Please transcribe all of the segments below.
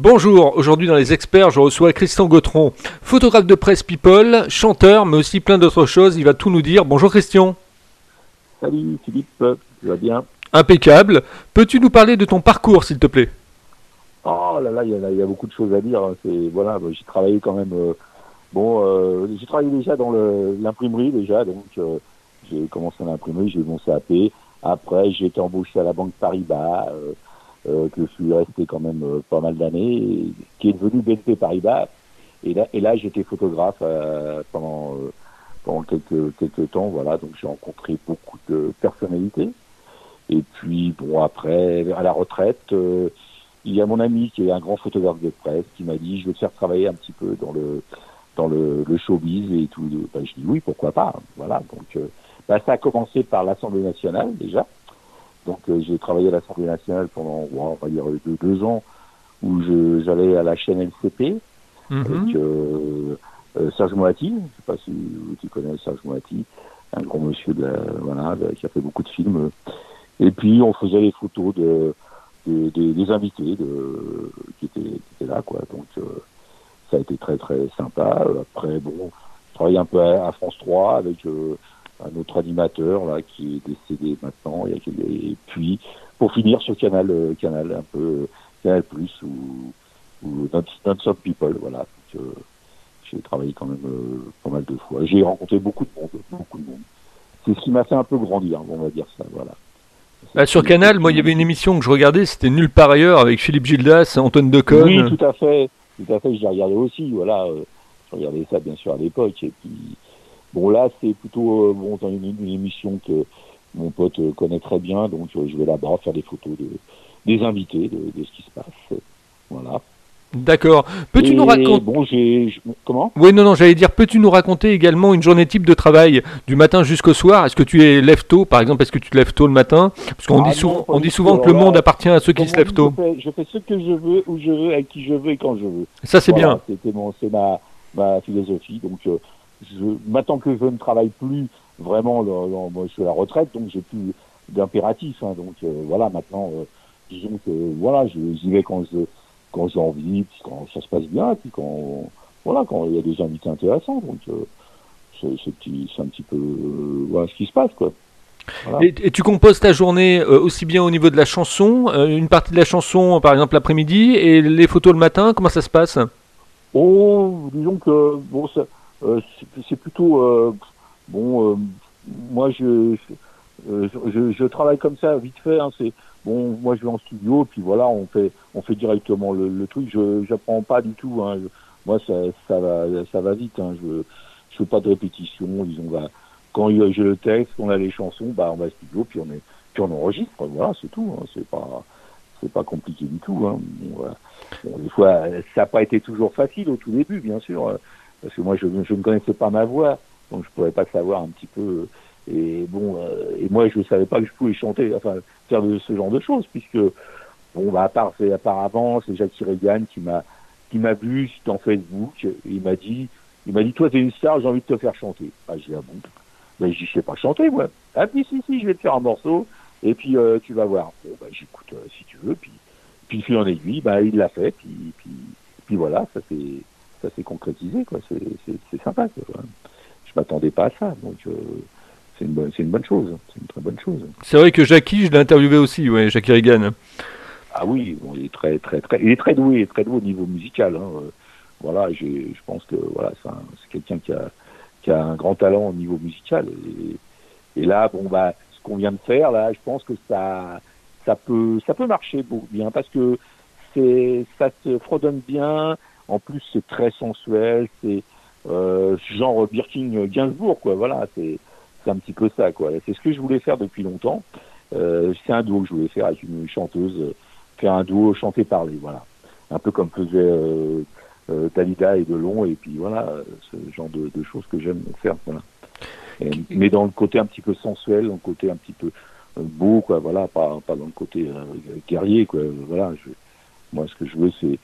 Bonjour, aujourd'hui dans les experts, je reçois Christian Gautron, photographe de presse people, chanteur, mais aussi plein d'autres choses. Il va tout nous dire. Bonjour Christian. Salut Philippe, tu vas bien? Impeccable. Peux-tu nous parler de ton parcours, s'il te plaît? Oh là là, il y, a, il y a beaucoup de choses à dire. hein. C'est voilà, j'ai travaillé quand même. euh, bon, euh, j'ai travaillé déjà dans l'imprimerie déjà, donc euh, j'ai commencé à l'imprimerie, j'ai eu mon CAP. Après, j'ai été embauché à la banque Paribas, euh, que je suis resté quand même euh, pas mal d'années, qui est devenu BNP Paribas. Et là, et là, j'étais photographe euh, pendant euh, pendant quelques quelques temps, voilà. Donc j'ai rencontré beaucoup de personnalités. Et puis bon, après, à la retraite. euh, il y a mon ami qui est un grand photographe de presse qui m'a dit je veux te faire travailler un petit peu dans le dans le, le showbiz et tout. Ben, je dis oui pourquoi pas? Voilà donc euh, ben, ça a commencé par l'Assemblée nationale déjà donc euh, j'ai travaillé à l'Assemblée nationale pendant on va dire deux, deux ans où j'allais à la chaîne LCP Mhm. avec euh, euh, Serge Moati je sais pas si tu connais Serge Moati un grand monsieur de la- voilà de- qui a fait beaucoup de films et puis on faisait les photos de des, invités de, qui, étaient, qui étaient là, quoi. Donc, euh, ça a été très, très sympa. Après, bon, je travaille un peu à, à France 3 avec euh, un autre animateur, là, qui est décédé maintenant. Et, puis, pour finir, sur Canal, euh, Canal, un peu, euh, Canal Plus ou, ou Non-Stop People, voilà. Donc, euh, j'ai travaillé quand même euh, pas mal de fois. J'ai rencontré beaucoup de monde, beaucoup de monde. C'est ce qui m'a fait un peu grandir, on va dire ça, voilà. Bah, Sur Canal, moi, il y avait une émission que je regardais, c'était Nulle part ailleurs, avec Philippe Gildas, Antoine Decaune. Oui, tout à fait. Tout à fait, je l'ai regardé aussi. Voilà, euh, je regardais ça bien sûr à l'époque. Et puis, bon là, c'est plutôt euh, bon dans une, une émission que mon pote euh, connaît très bien, donc euh, je vais là-bas faire des photos de, des invités, de, de ce qui se passe. Voilà. D'accord. Peux-tu nous raconter Bon, j'ai comment? Oui, non, non, j'allais dire, peux-tu nous raconter également une journée type de travail du matin jusqu'au soir? Est-ce que tu es lève tôt, par exemple Est-ce que tu te lèves tôt le matin? Parce qu'on Ah dit, sou- on souvent que le monde appartient à ceux qui se lèvent tôt. Je fais, je fais ce que je veux, où je veux, avec qui je veux et quand je veux. Ça, c'est Voilà, bien. C'était mon, c'est ma, ma philosophie. Donc, euh, je, maintenant que je ne travaille plus vraiment, moi, je suis à la retraite, donc j'ai plus d'impératif. hein. donc euh, voilà, maintenant, euh, disons que voilà, j'y vais quand je, quand j'ai envie, puis quand ça se passe bien, puis quand voilà, quand il y a des invités intéressants. Donc euh, c'est, petit- un petit peu euh, voilà ce qui se passe quoi. Voilà. Et, et tu composes ta journée euh, aussi bien au niveau de la chanson, euh, une partie de la chanson, par exemple l'après-midi, et les photos le matin, comment ça se passe? Oh, disons que bon, ça, c'est- c'est plutôt euh, bon. euh, moi, je, euh, je je travaille comme ça vite fait. Hein, c'est bon. Moi, je vais en studio, puis voilà, on fait on fait directement le, le truc. Je j'apprends pas du tout. Hein, je- moi, ça ça va ça va vite. Hein, je je fais pas de répétition. Disons, bah, quand j'ai le texte, on a les chansons, bah, on va au studio, puis on est puis on enregistre. Voilà, c'est tout. Hein, c'est pas c'est pas compliqué du tout. Hein. Bon, voilà. Bon, des fois, euh, ça n'a pas été toujours facile au tout début, bien sûr, euh, parce que moi, je, je ne connaissais pas ma voix, donc je pouvais pas savoir un petit peu. Et bon, euh, et moi, je savais pas que je pouvais chanter, enfin, faire de ce genre de choses, puisque bon, bah, à part, c'est apparemment, c'est Jackie Reagan qui m'a qui m'a vu sur Facebook, il m'a dit, il m'a dit, toi, t'es une star, j'ai envie de te faire chanter. Ah, j'ai ah bon, ben, je sais pas chanter, moi. Ah, puis si, si, je vais te faire un morceau, et puis euh, tu vas voir. Bon, bah, j'écoute euh, si tu veux, puis puis fil en aiguille, bah, il l'a fait, puis, puis, puis voilà, ça s'est, ça s'est concrétisé, quoi. C'est, sympa, quoi. Je m'attendais pas à ça, donc euh, c'est une bonne, c'est une bonne chose, c'est une très bonne chose. C'est vrai que Jackie, je l'ai interviewé aussi, ouais, Jackie Reagan. Ah oui, bon, il est très, très, très, il est très doué, très doué au niveau musical. Hein. Voilà, je pense que voilà, c'est, un- c'est quelqu'un qui a, qui a un grand talent au niveau musical. Et, et là, bon bah, ce qu'on vient de faire, là, je pense que ça, ça peut, ça peut marcher beaucoup bien parce que c'est, ça se fredonne bien. En plus, c'est très sensuel. C'est euh, genre Birkin Gainsbourg, quoi. Voilà, c'est, un petit peu ça, quoi. C'est ce que je voulais faire depuis longtemps. Euh, c'est un duo que je voulais faire avec une chanteuse, faire un duo chanté parler, voilà. Un peu comme faisait euh, euh, Dalida et Delon, et puis voilà, ce genre de, de choses que j'aime faire, voilà. Et- mais dans le côté un petit peu sensuel, dans le côté un petit peu euh, beau, quoi, voilà, pas, pas dans le côté guerrier, quoi, voilà. Je, moi, ce que je veux, c'est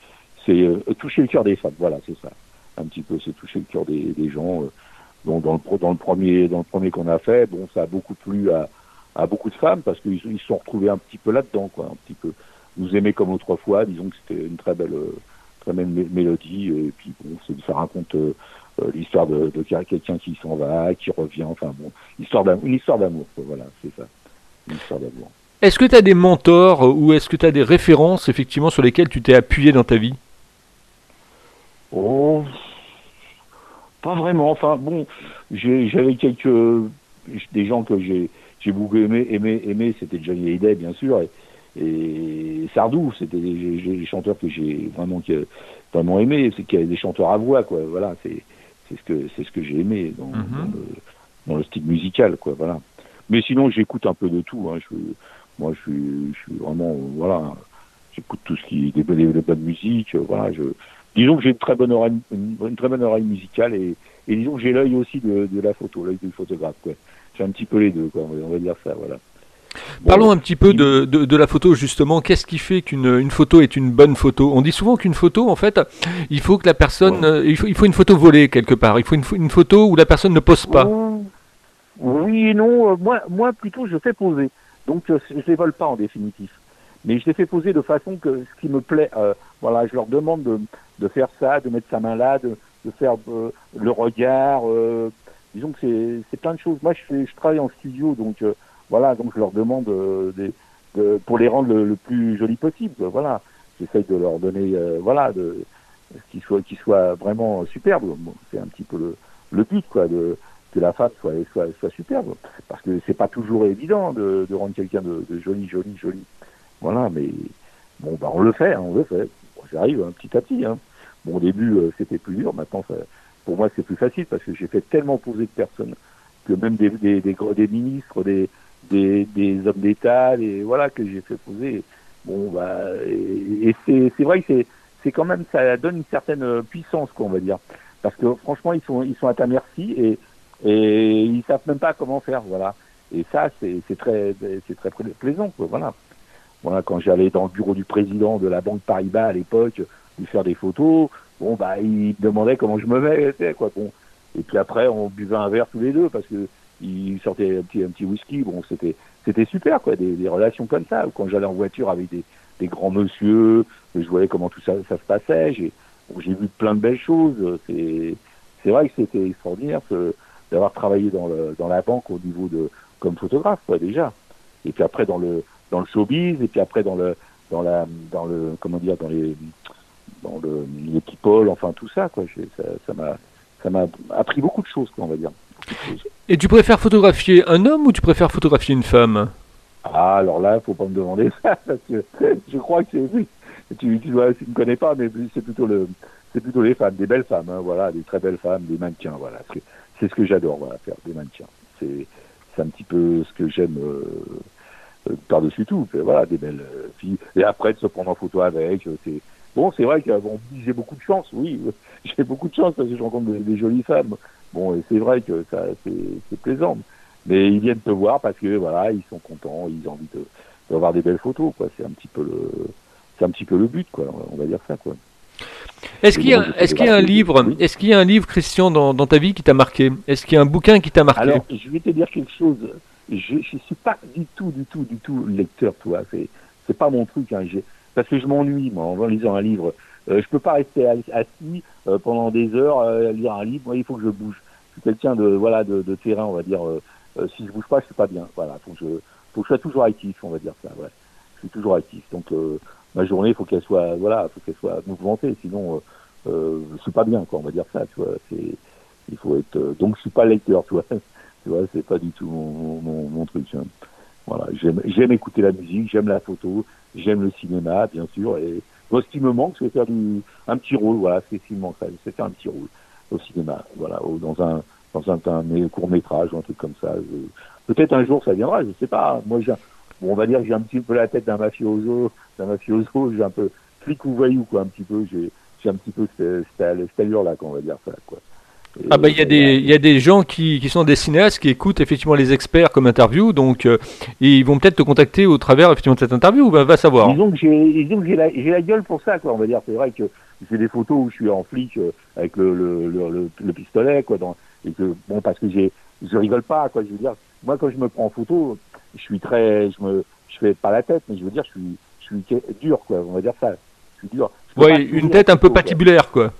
c'est euh, toucher le cœur des femmes, voilà, c'est ça. Un petit peu, c'est toucher le cœur des, gens. euh, Bon, dans le, dans le premier, dans le premier qu'on a fait, bon, ça a beaucoup plu à, beaucoup de femmes parce qu'ils ils se sont retrouvés un petit peu là-dedans, quoi, un petit peu. nous aimer comme autrefois. Disons que c'était une très belle, très belle mélodie. Et puis bon, ça raconte l'histoire de, de quelqu'un qui s'en va, qui revient. Enfin bon, histoire une histoire d'amour. Voilà, c'est ça, une histoire d'amour. Est-ce que tu as des mentors ou est-ce que tu as des références effectivement sur lesquelles tu t'es appuyé dans ta vie? Oh, pas vraiment. Enfin bon, j'avais quelques des gens que j'ai j'ai beaucoup aimé aimé aimé. C'était Johnny Hallyday bien sûr et, et Sardou. C'était des, chanteurs que j'ai vraiment vraiment aimé. C'est qu'il y avait des chanteurs à voix quoi. Voilà, c'est c'est ce que c'est ce que j'ai aimé dans, mm-hmm. le, dans, le, style musical quoi. Voilà. Mais sinon j'écoute un peu de tout. Hein. Je, moi je suis je suis vraiment voilà. J'écoute tout ce qui est des, des bonnes musiques. Voilà. Je disons que j'ai une très bonne oreille, une, très bonne oreille musicale et, et disons que j'ai l'œil aussi de, de, la photo, l'œil du photographe. Quoi. J'ai un petit peu les deux, quoi, on va dire ça, voilà. Parlons un petit peu de, de, de la photo justement. Qu'est-ce qui fait qu'une une photo est une bonne photo? On dit souvent qu'une photo, en fait, il faut que la personne, euh, il, faut, il faut une photo volée quelque part. Il faut une, une photo où la personne ne pose pas. Oui et non. Euh, moi, moi plutôt, je fais poser. Donc, euh, je les vole pas en définitif. Mais je les fais poser de façon que ce qui me plaît, voilà, je leur demande de, de faire ça, de mettre sa main là, de, de faire euh, le regard. Euh, disons que c'est plein de choses. Moi, je, fais, je travaille en studio, donc euh, voilà, donc je leur demande des, de, pour les rendre le, plus joli possible. Voilà, j'essaye de leur donner, voilà, de qu'ils soient qu'ils soient vraiment superbes. c'est un petit peu le, le but, quoi, de que la femme soit, soit, soit superbe, parce que c'est pas toujours évident de, de rendre quelqu'un de, de, joli, joli, joli. Voilà, mais bon, bah on le fait, hein, on le fait. J'arrive hein, petit à petit. Hein. Bon, au début, euh, c'était plus dur. Maintenant, pour moi, c'est plus facile parce que j'ai fait tellement poser de personnes que même des, des, des, des ministres, des, des, des hommes d'État, voilà, que j'ai fait poser. Bon, bah, et, c'est vrai que c'est quand même ça donne une certaine puissance, quoi, on va dire. Parce que franchement, ils sont ils sont à ta merci et et ils savent même pas comment faire, voilà. Et ça, c'est très c'est très plaisant, quoi, voilà. Voilà, quand j'allais dans le bureau du président de la Banque Paribas à l'époque, lui faire des photos, bon bah il demandait comment je me mettais, quoi. Bon. Et puis après on buvait un verre tous les deux parce que il sortait un petit, un petit whisky, bon c'était c'était super quoi, des, des, relations comme ça. Quand j'allais en voiture avec des, des grands monsieur, je voyais comment tout ça, ça se passait, j'ai j'ai vu plein de belles choses. C'est c'est vrai que c'était extraordinaire d'avoir travaillé dans le dans la banque au niveau de comme photographe quoi déjà. Et puis après dans le dans le showbiz et puis après dans le dans la dans le comment dire dans les dans le les people enfin tout ça quoi. Ça m'a ça m'a appris beaucoup de choses quoi on va dire. Et tu préfères photographier un homme ou tu préfères photographier une femme? Ah alors là faut pas me demander ça parce que je crois que c'est tu tu, vois, tu me connais pas mais c'est plutôt le c'est plutôt les femmes des belles femmes hein, voilà des très belles femmes des mannequins voilà. C'est ce que j'adore voilà faire des mannequins. C'est c'est un petit peu ce que j'aime euh, par-dessus tout. Voilà, des belles euh, filles. Et après, de se prendre en photo avec, euh, c'est bon. C'est vrai que bon, j'ai beaucoup de chance. Oui, j'ai beaucoup de chance parce que je rencontre des, jolies femmes. Bon, et c'est vrai que ça, c'est plaisant. Mais ils viennent te voir parce que voilà, ils sont contents, ils ont envie de d'avoir des belles photos. Quoi, c'est un petit peu le, c'est un petit peu le but, quoi. On va dire ça, quoi. Est-ce qu'il y, a, est qu'il y a un livre, est-ce qu'il y a un livre, Christian, dans, dans ta vie qui t'a marqué? Est-ce qu'il y a un bouquin qui t'a marqué? Alors, je vais te dire quelque chose je, je suis pas du tout, du tout, du tout lecteur, toi. C'est, c'est pas mon truc. Hein. Parce que je m'ennuie, moi, en lisant un livre. Euh, je peux pas rester assis euh, pendant des heures euh, à lire un livre. Moi, il faut que je bouge. Je suis quelqu'un de, voilà, de, de, terrain, on va dire. Euh, euh, si je bouge pas, je suis pas bien. Voilà. Faut que je, faut que je sois toujours actif, on va dire ça. Ouais. Je suis toujours actif. Donc, ma journée, faut qu'elle soit, voilà, faut qu'elle soit mouvementée. Sinon, euh, je suis pas bien, quoi. On va dire ça. Tu vois. C'est, il faut être. donc, je suis pas lecteur, tu vois. Tu vois, c'est pas du tout mon, mon, truc. Hein. Voilà, j'aime écouter la musique, j'aime la photo, j'aime le cinéma, bien sûr. Et moi, ce qui me manque, c'est faire du, un petit rôle. Voilà, c'est ce c'est faire un petit rôle au cinéma. Voilà, dans un dans un, un, court métrage ou un truc comme ça. Peut-être un jour ça viendra, je sais pas. Moi, j'ai, bon, on va dire que j'ai un petit peu la tête d'un mafioso, d'un mafioso. J'ai un peu flic ou voyou, quoi, un petit peu. J'ai j'ai un petit peu cette, cette allure-là, qu'on va dire ça, quoi. Ah bah il y a des il y a des gens qui, qui sont des cinéastes qui écoutent effectivement les experts comme interview donc euh, ils vont peut-être te contacter au travers effectivement de cette interview bah, va savoir. Disons que j'ai j'ai la, la, gueule pour ça quoi on va dire c'est vrai que j'ai des photos où je suis en flic euh, avec le le, le, le, pistolet quoi dans, et que bon parce que j'ai je rigole pas quoi je veux dire moi quand je me prends en photo je suis très je me je fais pas la tête mais je veux dire je suis je je suis dur, quoi. On va dire ça. Je suis dur. Oui, une tête un peu patibulaire, quoi.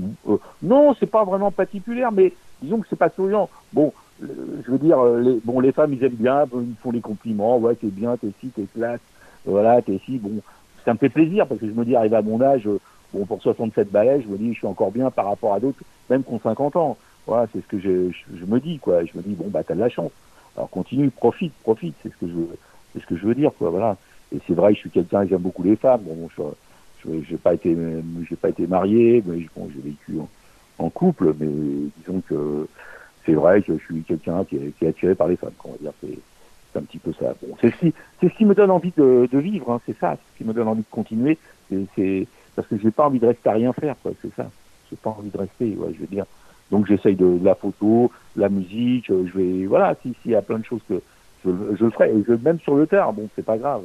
Euh, non, c'est pas vraiment patibulaire, mais disons que c'est pas souriant. Bon, euh, je veux dire, euh, les, bon, les femmes, ils aiment bien, ils font des compliments, ouais, t'es bien, t'es ci, t'es classe, voilà, t'es ci, bon, ça me fait plaisir parce que je me dis, arrivé à mon âge, bon, pour 67 balais, je me dis, je suis encore bien par rapport à d'autres, même qui ont 50 ans. Voilà, c'est ce que je, me dis, quoi. Je me dis, bon, bah, t'as de la chance. Alors continue, profite, profite, c'est ce que je, c'est ce que je veux dire, quoi, voilà. Et c'est vrai, je suis quelqu'un, j'aime beaucoup les femmes. Bon, je, j'ai pas été, j'ai pas été marié, mais bon, j'ai vécu en, couple, mais disons que c'est vrai que je suis quelqu'un qui, est attiré par les femmes, on va dire. C'est, un petit peu ça. Bon, c'est ce qui, c'est ce qui me donne envie de, de vivre, hein, c'est ça, c'est ce qui me donne envie de continuer. C'est, parce que j'ai pas envie de rester à rien faire, quoi. C'est ça. J'ai pas envie de rester, ouais, je veux dire. Donc j'essaye de, la photo, la musique, je vais, voilà, si, s'il y a plein de choses que je, je ferai, et je, même sur le tard, bon, c'est pas grave,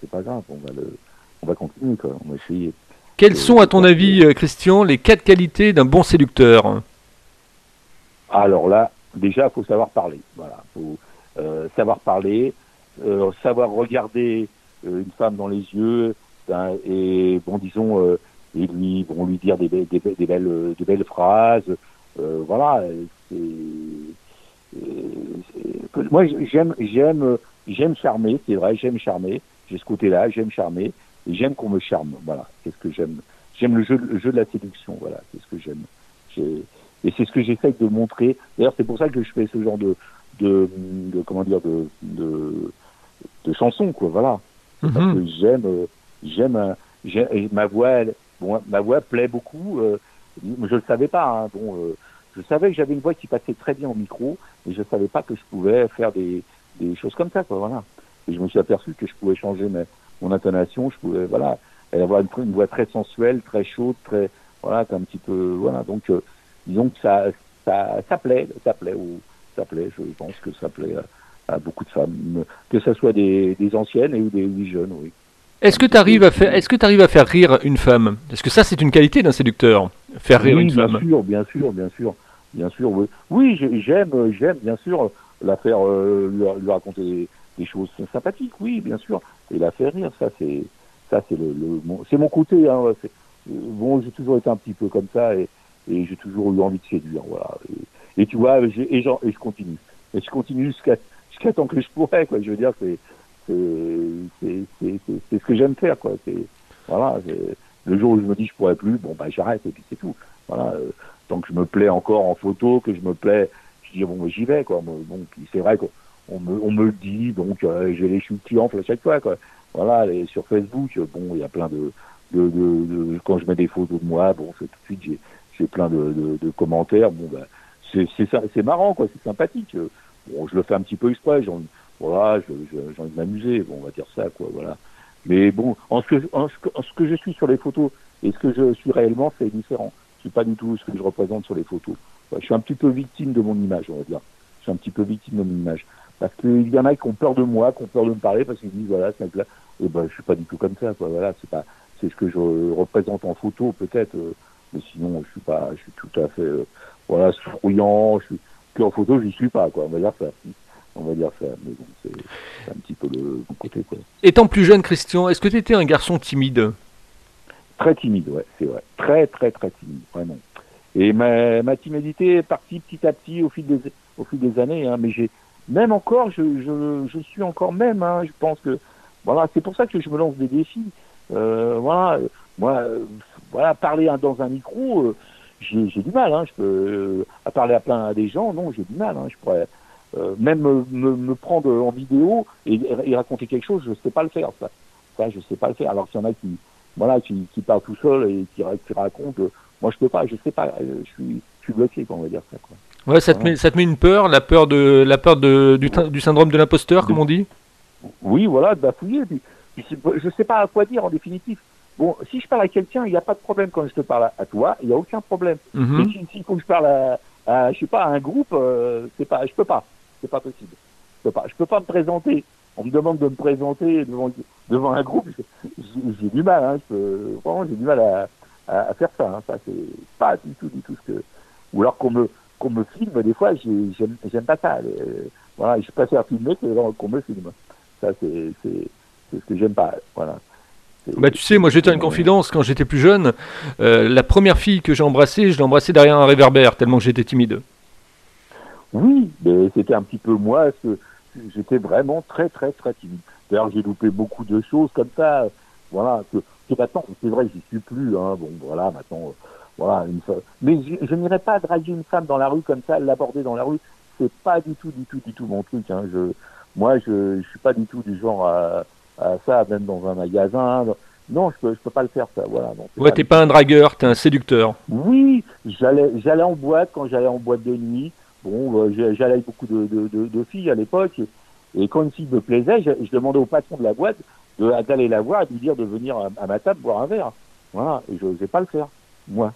c'est pas grave, on va le, on va continuer, quoi. On va essayer. Quelles sont, à ton avis, euh, Christian, les quatre qualités d'un bon séducteur Alors là, déjà, il faut savoir parler. Voilà, faut euh, savoir parler, euh, savoir regarder euh, une femme dans les yeux, hein, et bon, disons, euh, et lui, bon, lui dire des, des, des, belles, des belles phrases. voilà, c'est moi j'aime j'aime j'aime charmer, c'est vrai, j'aime charmer. J'ai ce côté-là, j'aime charmer et j'aime qu'on me charme. Voilà, c'est ce que j'aime. J'aime le jeu, le jeu de la séduction. Voilà, c'est ce que j'aime. Et c'est ce que j'essaie de montrer. D'ailleurs, c'est pour ça que je fais ce genre de, de, de comment dire, de, de, de chansons, quoi. Voilà. Parce Mhm. que j'aime, euh, j'aime, j'aime- et ma voix, elle- bon, ma voix plaît beaucoup. Euh, je le savais pas. Hein, bon, euh, je savais que j'avais une voix qui passait très bien au micro, mais je savais pas que je pouvais faire des, des choses comme ça, quoi. Voilà. Et je me suis aperçu que je pouvais changer ma, mon intonation. Je pouvais, voilà, avoir une, une voix très sensuelle, très chaude, très, voilà, un petit peu, voilà. Donc, euh, disons que ça, ça, ça plaît, ça plaît, ou ça plaît. Je pense que ça plaît à, à beaucoup de femmes, que ce soit des, des anciennes et ou des, des jeunes, oui. Est-ce que tu arrives à faire, est-ce que tu arrives à faire rire une femme? Est-ce que ça, c'est une qualité d'un séducteur, faire rire oui, une bien femme sûr, bien sûr, bien sûr, bien sûr. Oui, oui j'ai- j'aime, j'aime bien sûr la faire, euh, lui, lui raconter des, des choses sympathiques, oui, bien sûr, et la faire rire. Ça, c'est, ça, c'est le, le mon- c'est mon côté. Hein, bon, j'ai toujours été un petit peu comme ça et, et j'ai toujours eu envie de séduire, voilà. Et, et tu vois, j'ai- et, j'en- et je continue, et je continue jusqu'à jusqu'à tant que je pourrais, quoi. Je veux dire, c'est c'est c'est c'est c'est- ce que j'aime faire, quoi. C'est voilà. Le jour où je me dis je pourrais plus, bon bah j'arrête et puis c'est tout. Voilà. euh, tant que je me plais encore en photo, que je me plais, je dis bon j'y vais, quoi. Bon, c'est vrai on me le dit, donc euh, j'ai les chutes qui enflent à chaque fois, quoi. Voilà. Sur Facebook, euh, bon, il y a plein de de, de, de- quand je mets des photos de moi, bon, c'est tout de suite j'ai j'ai plein de, de, commentaires. Bon bah c'est c'est ça- c'est marrant, quoi. C'est sympathique. Bon, je le fais un petit peu exprès. Envie- voilà, je- j'ai envie de m'amuser. Bon, on va dire ça, quoi. Voilà. Mais bon, en ce que en ce que, ce que je suis sur les photos et ce que je suis réellement, c'est différent. Suis pas du tout ce que je représente sur les photos. Je suis un petit peu victime de mon image, on va dire. Je suis un petit peu victime de mon image. Parce qu'il y en a qui ont peur de moi, qui ont peur de me parler, parce qu'ils disent, voilà, ce mec-là, et ben, je suis pas du tout comme ça, quoi. Voilà, c'est pas, c'est ce que je représente en photo, peut-être, euh, mais sinon, je suis pas, je suis tout à fait, euh, voilà, souriant, je suis, que en photo, j'y suis pas, quoi. On va dire ça. On va dire ça. Mais bon, c'est, c'est un petit peu le, côté, quoi. Étant plus jeune, Christian, est-ce que tu étais un garçon timide? Très timide, ouais, c'est vrai. Très, très, très timide, vraiment. Et ma, ma timidité est partie petit à petit au fil des, au fil des années, hein, mais j'ai, même encore, je, je, je suis encore même, hein, je pense que, voilà, c'est pour ça que je me lance des défis. Euh, voilà, moi, voilà, parler dans un micro, euh, j'ai, du mal, hein, je peux, euh, à parler à plein à des gens, non, j'ai du mal, hein, je pourrais, euh, même me, me, prendre en vidéo et, et raconter quelque chose, je sais pas le faire, ça. Ça, je sais pas le faire. Alors qu'il y en a qui, voilà, qui, qui parlent tout seul et qui, qui racontent, euh, moi je peux pas, je sais pas, je suis, je suis bloqué, on va dire ça, quoi. Ouais, ça te, met, ça te met une peur, la peur de la peur de, du, du syndrome de l'imposteur, comme on dit? Oui, voilà, de bafouiller. Puis, puis c'est- je sais pas à quoi dire en définitive. Bon, si je parle à quelqu'un, il n'y a pas de problème quand je te parle à, à toi, il n'y a aucun problème. Mhm. Mais si- s'il faut que je parle à, à, je sais pas, à un groupe, euh, c'est pas, je peux pas, c'est pas possible. Je peux pas, je peux pas me présenter. On me demande de me présenter devant, devant un groupe, j'ai j'ai du mal, hein, je peux, vraiment j'ai du mal à, à, à faire ça. Hein, ça c'est pas du tout, du tout ce que. Ou alors qu'on me, qu'on me filme, des fois, j'ai- j'aime, pas ça. Euh, voilà, je préfère filmer que qu'on me filme. Ça c'est, ce que j'aime pas. Voilà. Bah, tu sais, moi, j'étais une confidence quand j'étais plus jeune. Euh, la première fille que j'ai embrassée, je l'ai embrassée derrière un réverbère, tellement que j'étais timide. Oui, mais c'était un petit peu moi, j'étais vraiment très, très, très timide. D'ailleurs, j'ai loupé beaucoup de choses comme ça. Voilà, que, maintenant, c'est vrai, j'y suis plus. Hein, bon, voilà, maintenant, voilà. Une Mais je, je n'irais pas draguer une femme dans la rue comme ça, l'aborder dans la rue. C'est pas du tout, du tout, du tout mon truc. Hein. Je, moi, je, je suis pas du tout du genre à, à ça, même dans un magasin. Non, je peux, je peux pas le faire ça. Voilà. Donc, ouais, t'es pas un dragueur, t'es un séducteur. Oui, j'allais, j'allais en boîte quand j'allais en boîte de nuit. Bon, euh, j'allais avec beaucoup de, de, de, de, filles à l'époque. Et quand une fille me plaisait, je, je demandais au patron de la boîte d'aller la voir et de lui dire de venir à, ma table boire un verre. Voilà. Et je n'osais pas le faire, moi.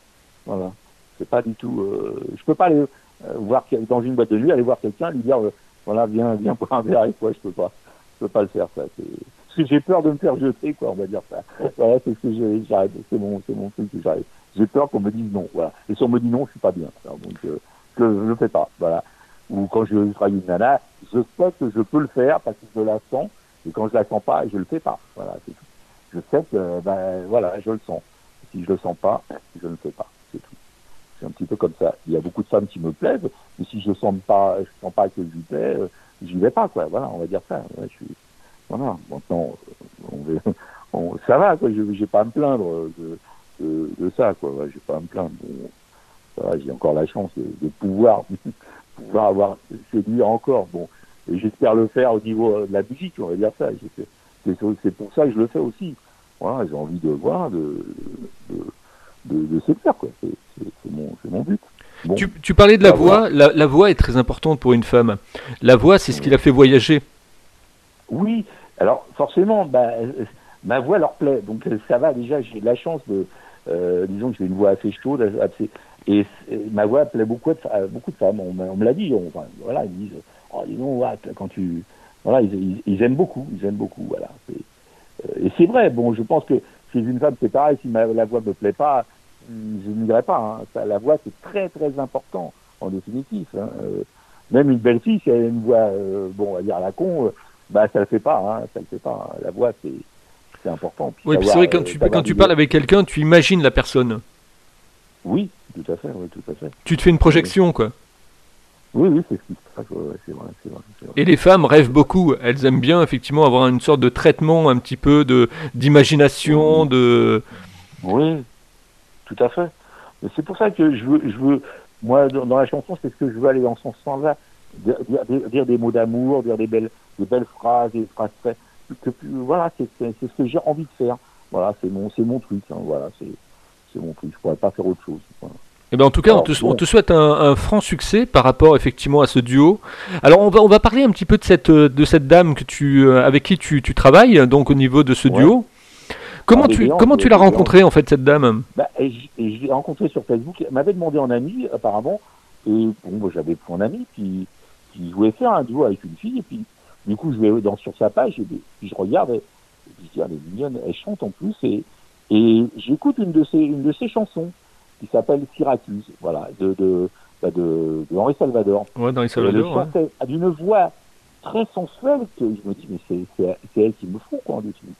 Voilà. C'est pas du tout. Euh, je peux pas aller euh, voir dans une boîte de nuit, aller voir quelqu'un, lui dire euh, voilà, viens, viens boire un verre avec moi. Je peux pas. Je peux pas le faire, ça. Parce que j'ai peur de me faire jeter, quoi, on va dire ça. Voilà, c'est ce que j'arrête. C'est mon, c'est mon truc que j'arrête. J'ai peur qu'on me dise non, voilà. Et si on me dit non, je suis pas bien. Donc, euh, je, je le fais pas, voilà. Ou quand je travaille une nana, je sais que je peux le faire parce que je la sens. Et quand je la sens pas, je le fais pas. Voilà, c'est tout. Je sais que, ben, voilà, je le sens. Si je le sens pas, je ne fais pas. C'est tout. C'est un petit peu comme ça. Il y a beaucoup de femmes qui me plaisent, mais si je sens pas, je sens pas que j'y vais, euh, j'y vais pas, quoi. Voilà, on va dire ça. je voilà. Maintenant, on, on, ça va, quoi. Je n'ai pas à me plaindre de, ça, quoi. Ouais, pas à me plaindre. J'ai encore la chance de, pouvoir, pouvoir avoir séduit encore. Bon, j'espère le faire au niveau de la musique, on va dire ça. C'est pour ça que je le fais aussi. Voilà, j'ai envie de voir, de, de, de, de séduire, quoi. C'est mon, mon but. Bon. Tu, tu, parlais de la, la voix. voix. La, la, voix est très importante pour une femme. La voix, c'est ce qui l'a fait voyager. Oui, alors forcément, bah, ma voix leur plaît, donc ça va déjà. J'ai la chance de, euh, disons que j'ai une voix assez chaude, assez, et, et, ma voix plaît beaucoup à, beaucoup de femmes. On, on me l'a dit. On, enfin, voilà, ils disent, oh, dis donc, ouais, quand tu, voilà, ils, ils, ils, aiment beaucoup, ils aiment beaucoup, voilà. Euh, et c'est vrai. Bon, je pense que chez une femme, c'est pareil. Si ma, la voix me plaît pas, je n'irai pas. Hein. Ça, la voix, c'est très très important en définitive. Hein. Euh, même une belle fille, si elle a une voix, euh, bon, on va dire à la con, bah ça le fait pas, hein, ça le fait pas. La voix, c'est c'est important. Puis oui, c'est vrai quand tu quand tu parles avec quelqu'un, tu imagines la personne. Oui, tout à fait, oui, tout à fait. Tu te fais une projection, oui. quoi. Oui, oui, c'est ce qui se passe. Ouais, c'est vrai, c'est vrai, vrai, Et les femmes rêvent beaucoup. Elles aiment bien effectivement avoir une sorte de traitement, un petit peu de d'imagination, oui. de. Oui, tout à fait. C'est pour ça que je veux, je veux, moi, dans la chanson, c'est ce que je veux aller dans son sens-là, dire, dire, dire, des mots d'amour, dire des belles, des belles phrases, des phrases très, que, voilà, c'est ce que j'ai envie de faire. Voilà, c'est mon, c'est mon truc. Hein, voilà, c'est, c'est mon truc. Je pourrais pas faire autre chose. Voilà. Eh ben en tout cas, Alors, on, te, bon. on, te, souhaite un, un, franc succès par rapport effectivement à ce duo. Alors, on va, on va parler un petit peu de cette, de cette dame que tu, avec qui tu, tu travailles, donc au niveau de ce ouais. duo. Comment, ah, tu, bien, comment tu l'as rencontrée en fait cette dame? Bah, et je, l'ai rencontrée sur Facebook. Elle m'avait demandé en ami apparemment. Et bon, bah, j'avais pris un ami qui, qui voulait faire un duo avec une fille. Et puis du coup, je vais dans, sur sa page et puis je regarde. Et, et puis je dis, elle est mignonne. Elle chante en plus. Et, et j'écoute une de ses, une de ses chansons qui s'appelle Syracuse, voilà, de, de, bah, de, de Henri Salvador. Ouais, d'Henri Salvador. Elle ouais. d'une voix très sensuelle que je me dis, mais c'est elle qui me faut, quoi, en définitive.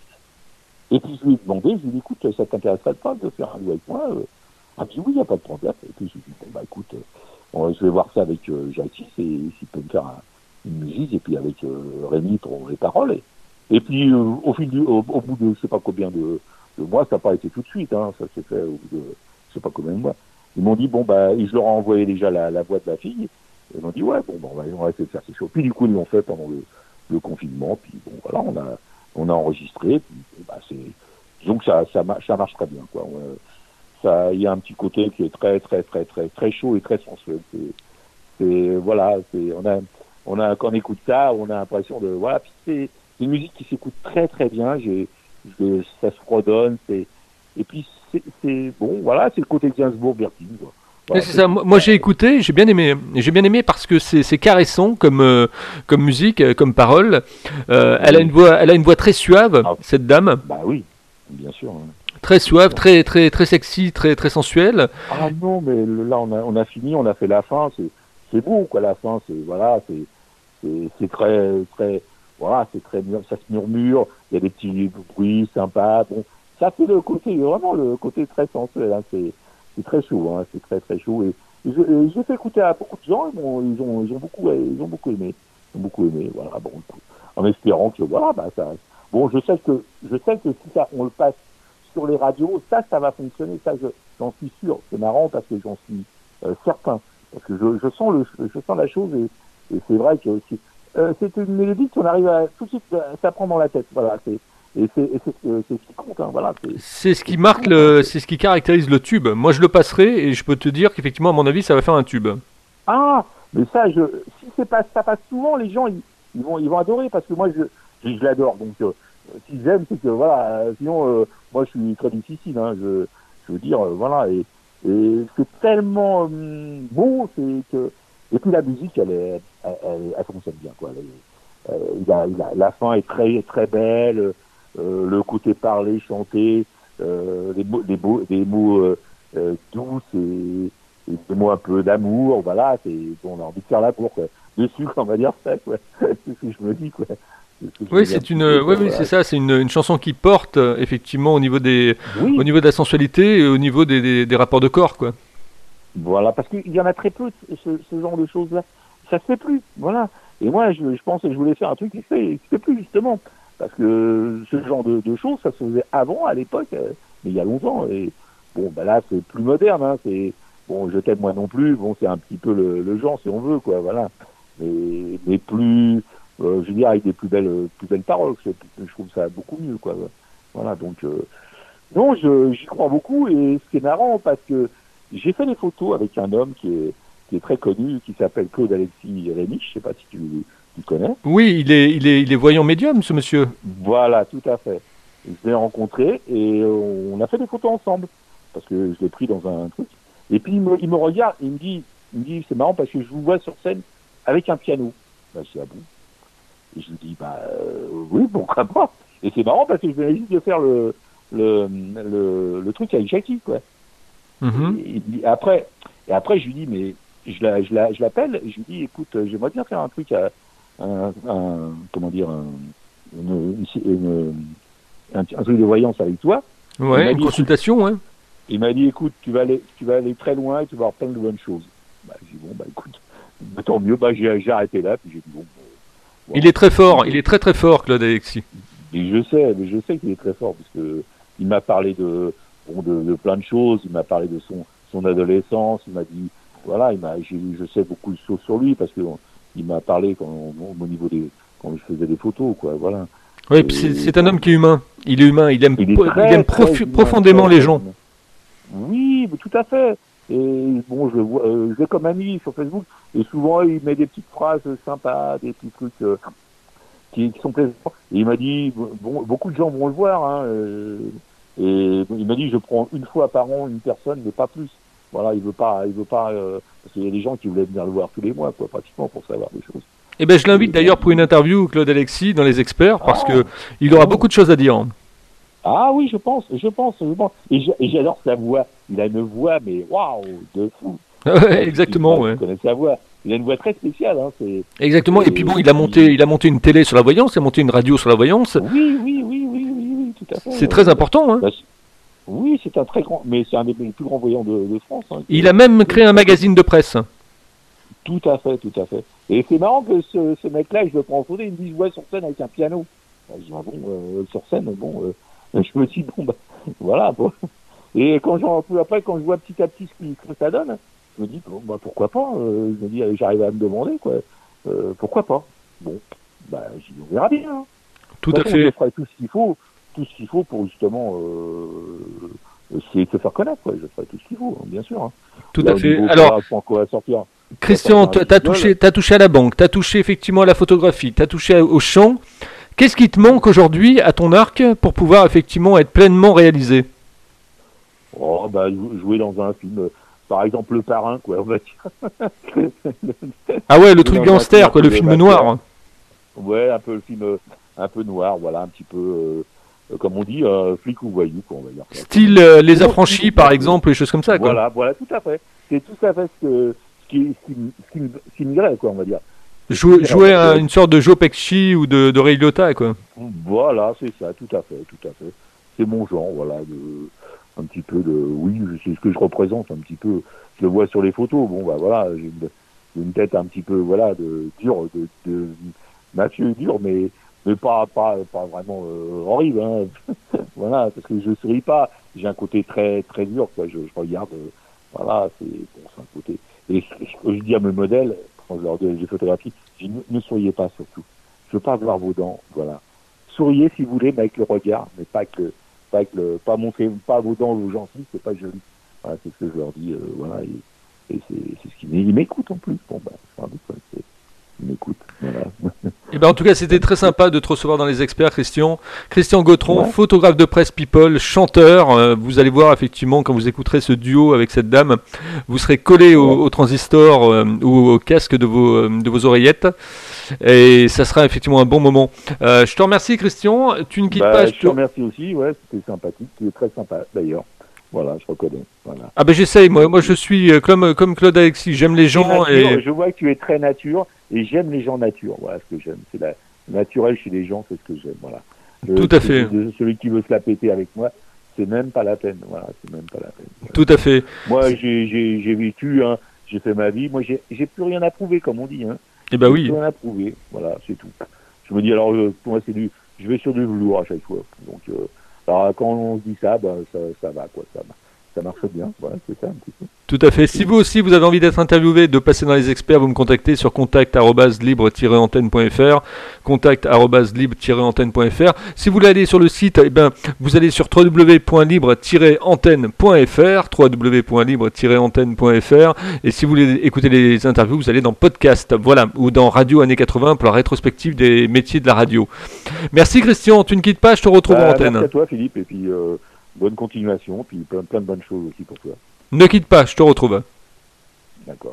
Et puis je lui ai demandé, je lui ai dit, écoute, ça t'intéresserait pas de faire un duo avec moi euh, Ah, puis oui, il n'y a pas de problème. Et puis je lui ai dit, bon, bah écoute, euh, je vais voir ça avec euh, Jacques et s'il peut me faire un, une musique, et puis avec euh, Rémi pour les paroles. Et, et puis euh, au, fil du, au, au, bout de je sais pas combien de, de mois, ça n'a pas été tout de suite, hein, ça s'est fait au bout de sais pas combien de mois. Ils m'ont dit, bon, bah, et je leur ai envoyé déjà la, la voix de la fille. Ils m'ont dit, ouais, bon, bah, on va essayer de faire ces choses. Puis du coup, ils l'ont fait pendant le, le confinement. Puis bon, voilà, on a, on a enregistré. Puis, bah, c'est, disons que ça, ça, ça marche très bien, quoi. Il y a un petit côté qui est très, très, très, très, très chaud et très sensuel. C'est, voilà, c'est, on a, on a, quand on écoute ça, on a l'impression de, voilà, puis c'est, une musique qui s'écoute très, très bien. Ça se redonne, et puis c'est bon, voilà, c'est le côté Gainsbourg Bertine. Voilà, c'est ça. Moi, j'ai écouté, j'ai bien aimé. J'ai bien aimé parce que c'est caressant comme euh, comme musique, euh, comme parole. Euh, elle a une voix, elle a une voix très suave, ah. cette dame. Bah oui, bien sûr. Hein. Très suave, très très très sexy, très très sensuelle. Ah non, mais là on a on a fini, on a fait la fin. C'est beau quoi, la fin. C'est voilà, c'est très très voilà, c'est très ça se murmure. Il y a des petits bruits sympas. Bon, c'est le côté, vraiment le côté très sensuel. Hein. C'est, très chaud, hein. c'est très très chaud. Et, j'ai fait écouter à beaucoup de gens, ils, ont, beaucoup, ils ont beaucoup aimé, beaucoup aimé. Voilà, bon, en espérant que voilà, bah ça. Bon, je sais que je sais que si ça, on le passe sur les radios, ça, ça va fonctionner. Ça, j'en suis sûr. C'est marrant parce que j'en suis euh, certain. Parce que je, sens le, je sens la chose et, et c'est vrai que euh, c'est une mélodie qu'on arrive à tout de suite, ça prend dans la tête. Voilà, c'est et c'est ce qui compte. Hein, voilà, c'est ce qui marque, le, c'est ce qui caractérise le tube. Moi, je le passerai et je peux te dire qu'effectivement, à mon avis, ça va faire un tube. Ah, mais ça, je, si c'est pas, ça passe souvent, les gens, ils, vont, ils vont adorer parce que moi, je, je, l'adore. Donc, euh, s'ils aiment, c'est que voilà. Sinon, euh, moi, je suis très difficile. Hein, je, je veux dire, euh, voilà. Et, et c'est tellement hum, beau, c'est que. Et puis la musique, elle, est, elle, elle, fonctionne bien, quoi. Elle, il a, il a, la fin est très, très belle. Euh, le côté parler, chanter, euh, des mots, des, beaux, des mots euh, doux et, des mots un peu d'amour, voilà, c'est, on a envie de faire la cour, quoi. Dessus, on va dire ça, quoi. c'est ce que je me dis, quoi. Oui, c'est une, oui, oui, c'est ça, c'est une, une, chanson qui porte effectivement au niveau des, au niveau de la sensualité et au niveau des, des, des rapports de corps, quoi. Voilà, parce qu'il y en a très peu ce, ce genre de choses-là. Ça se fait plus, voilà. Et moi, je, je pense que je voulais faire un truc qui se fait, qui se fait plus justement. Parce que ce genre de, choses, ça se faisait avant, à l'époque, euh, mais il y a longtemps. Et bon, bah là, c'est plus moderne. Hein, c'est bon, je t'aime moi non plus. Bon, c'est un petit peu le, genre, si on veut, quoi. Voilà. Mais, mais plus, euh, je veux dire, avec des plus belles, plus belles paroles. Je, trouve ça beaucoup mieux, quoi. Voilà. Donc, euh, non, j'y crois beaucoup. Et ce qui est marrant, parce que j'ai fait des photos avec un homme qui est, qui est très connu, qui s'appelle Claude Alexis Rémy. Je sais pas si tu tu connais Oui, il est, il, est, il est voyant médium, ce monsieur. Voilà, tout à fait. Je l'ai rencontré et on a fait des photos ensemble parce que je l'ai pris dans un truc. Et puis il me, il me regarde, il me dit, il me dit, c'est marrant parce que je vous vois sur scène avec un piano. Bah, c'est à bout. Et je lui dis, bah euh, oui, pourquoi pas. Et c'est marrant parce que je venais juste de faire le, le, le, le truc avec Jackie, quoi. Mm-hmm. et, après, et après, je lui dis, mais je l'appelle, la, je, je lui dis, écoute, j'aimerais bien faire un truc à, un, comment dire, un, une, une, un, truc de voyance avec toi. Ouais, une consultation, ouais. Il m'a dit, écoute, tu vas aller, tu vas aller très loin et tu vas avoir plein de bonnes choses. Bah, j'ai dit, bon, bah, écoute, bah, tant mieux, bah, j'ai arrêté là, puis j'ai dit, bon. Bah, il est très fort, il est très très fort, Claude Alexis. Et je sais, mais je sais qu'il est très fort, parce que il m'a parlé de, bon, de, de, plein de choses, il m'a parlé de son, son adolescence, il m'a dit, voilà, il m'a, je sais beaucoup de choses sur lui, parce que il m'a parlé quand, au niveau des quand je faisais des photos, quoi. Voilà. Oui, c'est un homme qui est humain. Il est humain. Il aime, il, aime profondément les gens. Oui, tout à fait. Et bon, je vois, euh, je comme ami sur Facebook, et souvent il met des petites phrases sympas, des petits trucs euh, qui, qui, sont plaisants. Et il m'a dit, bon, beaucoup de gens vont le voir, hein, euh, et il m'a dit, je prends une fois par an une personne, mais pas plus. Voilà, il veut pas, il veut pas, euh, parce qu'il y a des gens qui voulaient venir le voir tous les mois, quoi, pratiquement, pour savoir des choses. Eh ben, je l'invite d'ailleurs pour une interview, Claude Alexis, dans les experts, parce ah. que il aura beaucoup de choses à dire. Ah oui, je pense, je pense, je pense. Et j'adore sa voix. Il a une voix, mais waouh, de fou. exactement, ouais. Sa voix. Il a une voix très spéciale. Hein, Exactement. Et puis bon, il a monté, il a monté une télé sur la voyance, il a monté une radio sur la voyance. Oui, oui, oui, oui, oui, oui tout à fait. C'est très important. Hein. Oui, c'est un très grand, mais c'est un des plus grands voyants de, France. Hein, il a même créé un magazine de presse. Tout à fait, tout à fait. Et c'est marrant que ce, ce mec-là, je le prends en photo, il me dit je vois sur scène avec un piano. Je dis, ah bon, euh, sur scène, bon, euh, je me dis bon, bah, voilà. Bon. Et quand j'en après, quand je vois petit à petit ce que ça donne, je me dis bon, bah, pourquoi pas. Euh, je me dis, j'arrive à me demander quoi. pourquoi pas Bon, bah, on verra bien. Hein. Tout à fait. Je ferai tout ce qu'il faut tout ce qu'il faut pour justement euh, essayer de se faire connaître. Quoi. Je ferai tout ce qu'il faut, hein, bien sûr. Hein. Tout à fait. Alors, sortir, Christian, tu as touché, as touché à la banque, tu as touché effectivement à la photographie, tu as touché au chant. Qu'est-ce qui te manque aujourd'hui à ton arc pour pouvoir effectivement être pleinement réalisé? Oh, bah, jouer dans un film, par exemple Le Parrain, quoi, on va dire. ah ouais, le truc gangster, quoi, le film noir. Ouais, un peu le film euh, un peu noir, voilà, un petit peu euh, comme on dit, euh, flic ou voyou, quoi, on va dire. Style euh, Les Affranchis, par exemple, et choses comme ça, quoi. Voilà, voilà, tout à fait. C'est tout à fait ce, que, ce qui, ce qui, me quoi, on va dire. Jouer, jouer une sorte de Joe Pesci ou de, de Ray Liotta, quoi. Voilà, c'est ça, tout à fait, tout à fait. c'est mon genre, voilà, de, un petit peu de, oui, c'est ce que je représente un petit peu. Je le vois sur les photos. Bon, bah voilà, j'ai une, une, tête un petit peu, voilà, de dur, de, de Mathieu dur, mais mais pas pas pas vraiment euh, horrible. Hein. voilà, parce que je souris pas. J'ai un côté très très dur. Quoi. Je, je regarde. Euh, voilà, c'est bon, c'est un côté. Et je dis à mes modèles quand je leur dis des photographies, je ne, ne souriez pas surtout. Je veux pas voir vos dents. Voilà. Souriez si vous voulez, mais avec le regard, mais pas que pas avec le, pas montrer, pas vos dents ou gentils, c'est pas joli. Voilà, c'est ce que je leur dis. Euh, voilà, et, c'est ce qu'ils m'écoutent en plus. Bon, bah, c'est m'écoute. Voilà. Et eh ben en tout cas, c'était très sympa de te recevoir dans les experts, Christian. Christian Gautron, ouais. photographe de presse People, chanteur. Euh, vous allez voir effectivement quand vous écouterez ce duo avec cette dame, vous serez collé au, au transistor euh, ou au casque de vos, euh, de vos oreillettes. Et ça sera effectivement un bon moment. Je te remercie, Christian. Tu ne quittes bah, pas. Je te remercie aussi. Ouais, c'était sympathique. Tu es très sympa d'ailleurs. Voilà, je reconnais. Voilà. Ah ben j'essaye. Moi, moi, je suis euh, comme comme Claude Alexis. J'aime les gens. Nature, Et... Je vois que tu es très nature et j'aime les gens nature. Voilà ce que j'aime. C'est la naturel chez les gens, c'est ce que j'aime. Voilà. Le, Tout à fait. Celui qui veut se la péter avec moi, c'est même pas la peine. Voilà, c'est même pas la peine. Voilà. Tout à fait. Moi, j'ai vécu, hein, j'ai fait ma vie. Moi, j'ai plus rien à prouver, comme on dit. Hein. Eh ben oui. Plus rien à prouver. Voilà, c'est tout. Je me dis alors, euh, pour moi, c'est du, je vais sur du velours à chaque fois. Donc, euh, alors quand on se dit ça, ben, ça, ça va, quoi, ça va ça marche bien. Voilà, c'est ça un petit peu. Tout à fait. Si vous aussi vous avez envie d'être interviewé, de passer dans les experts, vous me contactez sur contact@libre-antenne.fr, contact@libre-antenne.fr. Si vous voulez aller sur le site, eh ben vous allez sur www.libre-antenne.fr, www.libre-antenne.fr et si vous voulez écouter les interviews, vous allez dans podcast, voilà, ou dans Radio années 80 pour la rétrospective des métiers de la radio. Merci Christian, tu ne quittes pas, je te retrouve bah, en antenne. Merci à toi Philippe et puis euh, bonne continuation, puis plein, plein de bonnes choses aussi pour toi. Ne quitte pas, je te retrouve. D'accord.